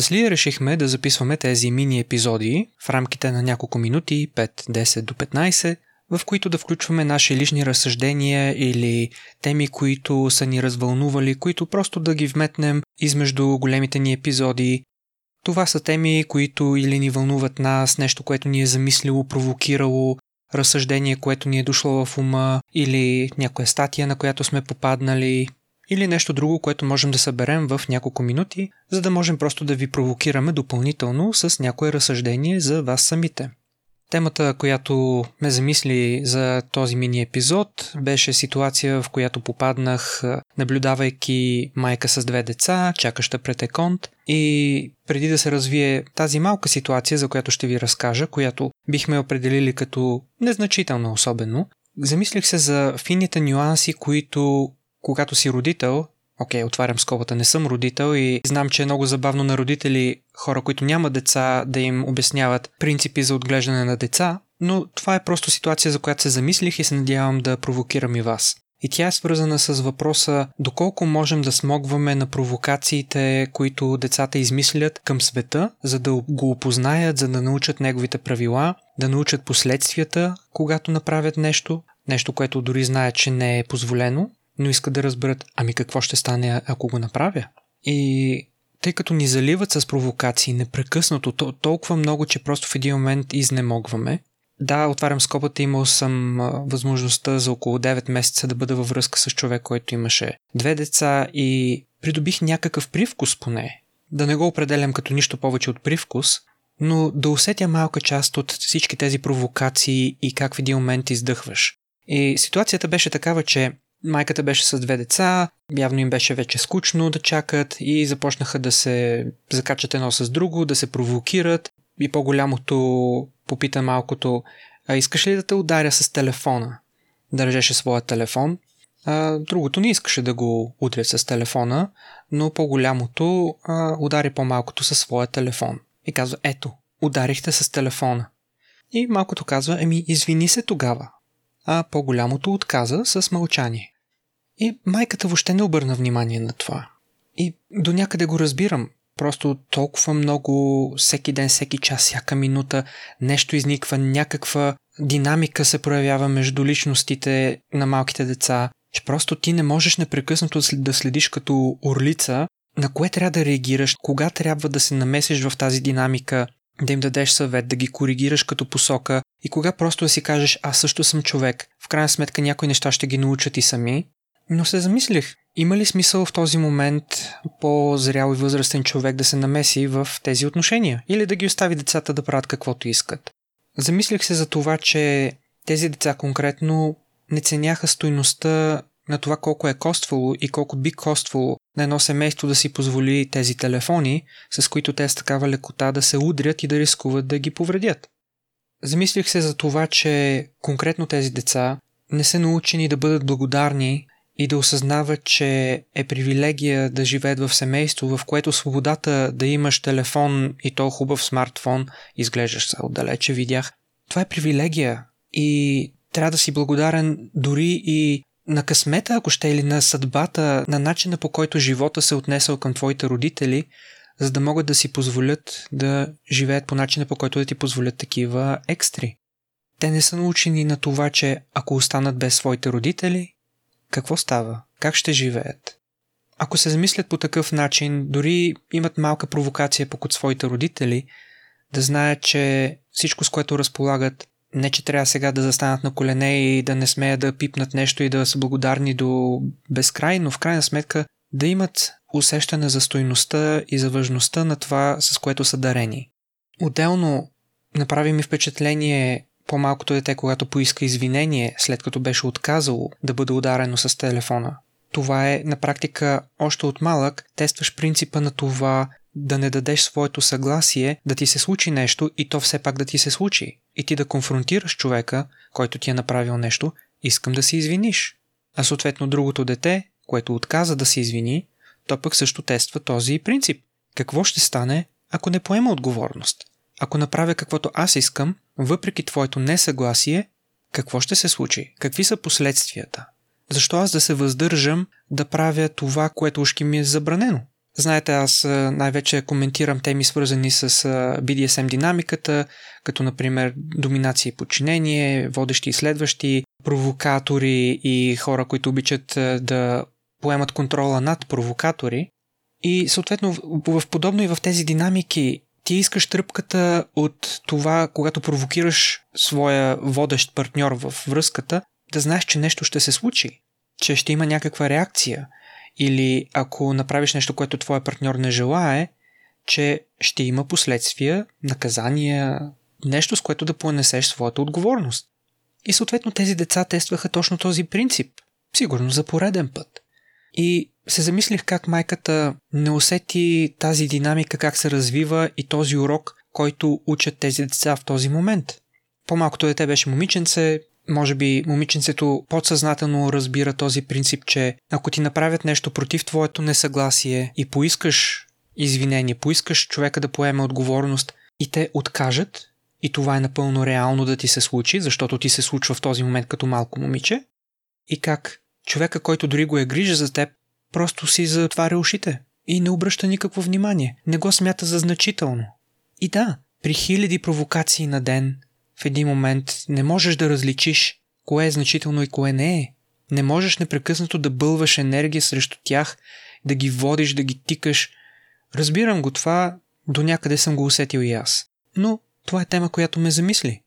С Лия решихме да записваме тези мини епизоди в рамките на няколко минути, 5-10 до 15, в които да включваме наши лични разсъждения или теми, които са ни развълнували, които просто да ги вметнем измежду големите ни епизоди. Това са теми, които или ни вълнуват нас, нещо, което ни е замислило, провокирало, разсъждение, което ни е дошло в ума, или някоя статия, на която сме попаднали, или нещо друго, което можем да съберем в няколко минути, за да можем просто да ви провокираме допълнително с някое разсъждение за вас самите. Темата, която ме замисли за този мини епизод, беше ситуация, в която попаднах, наблюдавайки майка с две деца, чакаща пред еконт. И преди да се развие тази малка ситуация, за която ще ви разкажа, която бихме определили като незначителна особено, замислих се за фините нюанси, които когато си родител, окей, отварям скобата, не съм родител и знам, че е много забавно на родители, хора, които нямат деца, да им обясняват принципи за отглеждане на деца, но това е просто ситуация, за която се замислих и се надявам да провокирам и вас. И тя е свързана с въпроса доколко можем да смогваме на провокациите, които децата измислят към света, за да го опознаят, за да научат неговите правила, да научат последствията, когато направят нещо, нещо, което дори знаят, че не е позволено, но искат да разберат, ами какво ще стане, ако го направя? И тъй като ни заливат с провокации непрекъснато, то, толкова много, че просто в един момент изнемогваме. Да, отварям скопата, имал съм възможността за около 9 месеца да бъда във връзка с човек, който имаше две деца и придобих някакъв привкус поне. Да не го определям като нищо повече от привкус, но да усетя малка част от всички тези провокации и как в един момент издъхваш. И ситуацията беше такава, че Майката беше с две деца, явно им беше вече скучно да чакат и започнаха да се закачат едно с друго, да се провокират и по-голямото попита малкото, а искаш ли да те ударя с телефона? Държеше своя телефон. А, другото не искаше да го удря с телефона, но по-голямото а, удари по-малкото със своя телефон. И казва, ето, ударихте с телефона. И малкото казва, еми, извини се тогава а по-голямото отказа с мълчание. И майката въобще не обърна внимание на това. И до някъде го разбирам. Просто толкова много, всеки ден, всеки час, всяка минута, нещо изниква, някаква динамика се проявява между личностите на малките деца, че просто ти не можеш непрекъснато да следиш като орлица на кое трябва да реагираш, кога трябва да се намесиш в тази динамика, да им дадеш съвет, да ги коригираш като посока и кога просто да си кажеш аз също съм човек. В крайна сметка някои неща ще ги научат и сами. Но се замислих, има ли смисъл в този момент по-зрял и възрастен човек да се намеси в тези отношения или да ги остави децата да правят каквото искат? Замислих се за това, че тези деца конкретно не ценяха стойността на това колко е коствало и колко би коствало на едно семейство да си позволи тези телефони, с които те с такава лекота да се удрят и да рискуват да ги повредят. Замислих се за това, че конкретно тези деца не са научени да бъдат благодарни и да осъзнават, че е привилегия да живеят в семейство, в което свободата да имаш телефон и то хубав смартфон, изглеждаш се отдалече, видях. Това е привилегия и трябва да си благодарен дори и на късмета, ако ще, или на съдбата, на начина по който живота се отнесъл към твоите родители, за да могат да си позволят да живеят по начина по който да ти позволят такива екстри. Те не са научени на това, че ако останат без своите родители, какво става? Как ще живеят? Ако се замислят по такъв начин, дори имат малка провокация от своите родители, да знаят, че всичко с което разполагат не, че трябва сега да застанат на колене и да не смеят да пипнат нещо и да са благодарни до безкрай, но в крайна сметка да имат усещане за стойността и за важността на това, с което са дарени. Отделно направи ми впечатление по-малкото дете, когато поиска извинение, след като беше отказало да бъде ударено с телефона. Това е на практика още от малък тестваш принципа на това да не дадеш своето съгласие да ти се случи нещо и то все пак да ти се случи. И ти да конфронтираш човека, който ти е направил нещо, искам да се извиниш. А съответно другото дете, което отказа да се извини, то пък също тества този принцип. Какво ще стане, ако не поема отговорност? Ако направя каквото аз искам, въпреки твоето несъгласие, какво ще се случи? Какви са последствията? Защо аз да се въздържам да правя това, което ушки ми е забранено? Знаете, аз най-вече коментирам теми свързани с BDSM динамиката, като например доминация и подчинение, водещи и следващи, провокатори и хора, които обичат да поемат контрола над провокатори. И съответно в подобно и в тези динамики ти искаш тръпката от това, когато провокираш своя водещ партньор в връзката, да знаеш, че нещо ще се случи, че ще има някаква реакция. Или ако направиш нещо, което твоя партньор не желае, че ще има последствия, наказания, нещо с което да понесеш своята отговорност. И съответно тези деца тестваха точно този принцип. Сигурно за пореден път. И се замислих как майката не усети тази динамика, как се развива и този урок, който учат тези деца в този момент. По-малкото дете беше момиченце, може би момиченцето подсъзнателно разбира този принцип, че ако ти направят нещо против твоето несъгласие и поискаш извинение, поискаш човека да поеме отговорност и те откажат, и това е напълно реално да ти се случи, защото ти се случва в този момент като малко момиче, и как човека, който дори го е грижа за теб, просто си затваря ушите и не обръща никакво внимание, не го смята за значително. И да, при хиляди провокации на ден, в един момент не можеш да различиш кое е значително и кое не е. Не можеш непрекъснато да бълваш енергия срещу тях, да ги водиш, да ги тикаш. Разбирам го това, до някъде съм го усетил и аз. Но това е тема, която ме замисли.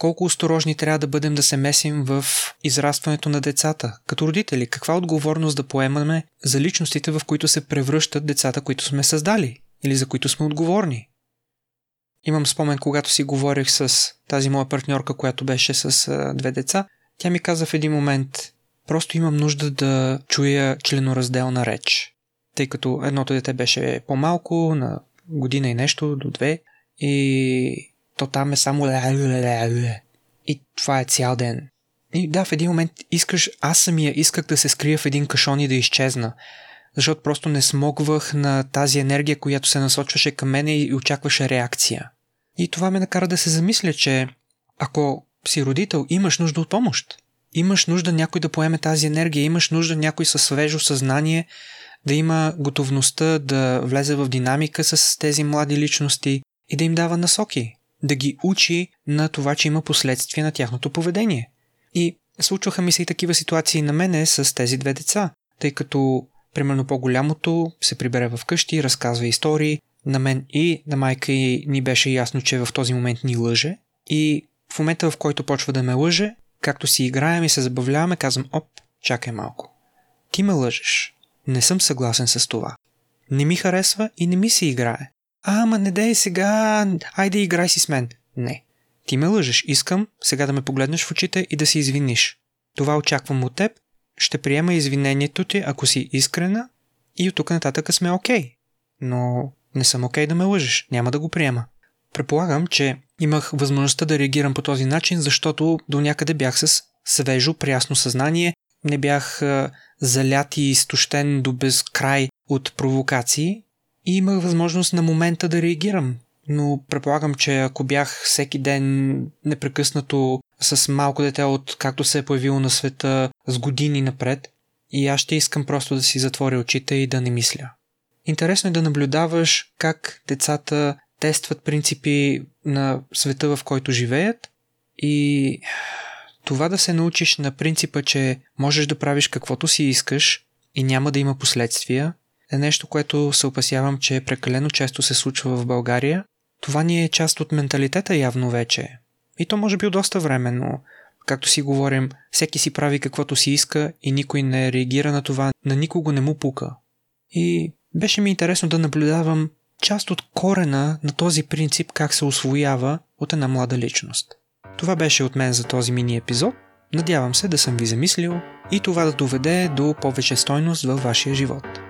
Колко осторожни трябва да бъдем да се месим в израстването на децата, като родители, каква отговорност да поемаме за личностите, в които се превръщат децата, които сме създали или за които сме отговорни. Имам спомен, когато си говорих с тази моя партньорка, която беше с две деца, тя ми каза в един момент, просто имам нужда да чуя членоразделна реч. Тъй като едното дете беше по-малко, на година и нещо, до две, и то там е само и това е цял ден. И да, в един момент искаш, аз самия исках да се скрия в един кашон и да изчезна. Защото просто не смогвах на тази енергия, която се насочваше към мене и очакваше реакция. И това ме накара да се замисля, че ако си родител, имаш нужда от помощ. Имаш нужда някой да поеме тази енергия, имаш нужда някой със свежо съзнание да има готовността да влезе в динамика с тези млади личности и да им дава насоки, да ги учи на това, че има последствия на тяхното поведение. И случваха ми се и такива ситуации на мене с тези две деца, тъй като примерно по-голямото се прибере в къщи, разказва истории, на мен и на майка и ни беше ясно, че в този момент ни лъже. И в момента, в който почва да ме лъже, както си играем и се забавляваме, казвам, оп, чакай малко. Ти ме лъжеш. Не съм съгласен с това. Не ми харесва и не ми се играе. Ама не дей сега, айде играй си с мен. Не. Ти ме лъжеш. Искам сега да ме погледнеш в очите и да се извиниш. Това очаквам от теб. Ще приема извинението ти, ако си искрена и от тук нататък сме окей. Okay. Но не съм окей okay да ме лъжеш. Няма да го приема. Предполагам, че имах възможността да реагирам по този начин, защото до някъде бях с свежо, прясно съзнание, не бях залят и изтощен до безкрай от провокации и имах възможност на момента да реагирам. Но предполагам, че ако бях всеки ден непрекъснато с малко дете от както се е появило на света с години напред, и аз ще искам просто да си затворя очите и да не мисля. Интересно е да наблюдаваш как децата тестват принципи на света, в който живеят и това да се научиш на принципа, че можеш да правиш каквото си искаш и няма да има последствия, е нещо, което се опасявам, че прекалено често се случва в България. Това ни е част от менталитета явно вече. И то може би доста време, но както си говорим, всеки си прави каквото си иска и никой не реагира на това, на никого не му пука. И беше ми интересно да наблюдавам част от корена на този принцип как се освоява от една млада личност. Това беше от мен за този мини епизод. Надявам се да съм ви замислил и това да доведе до повече стойност във вашия живот.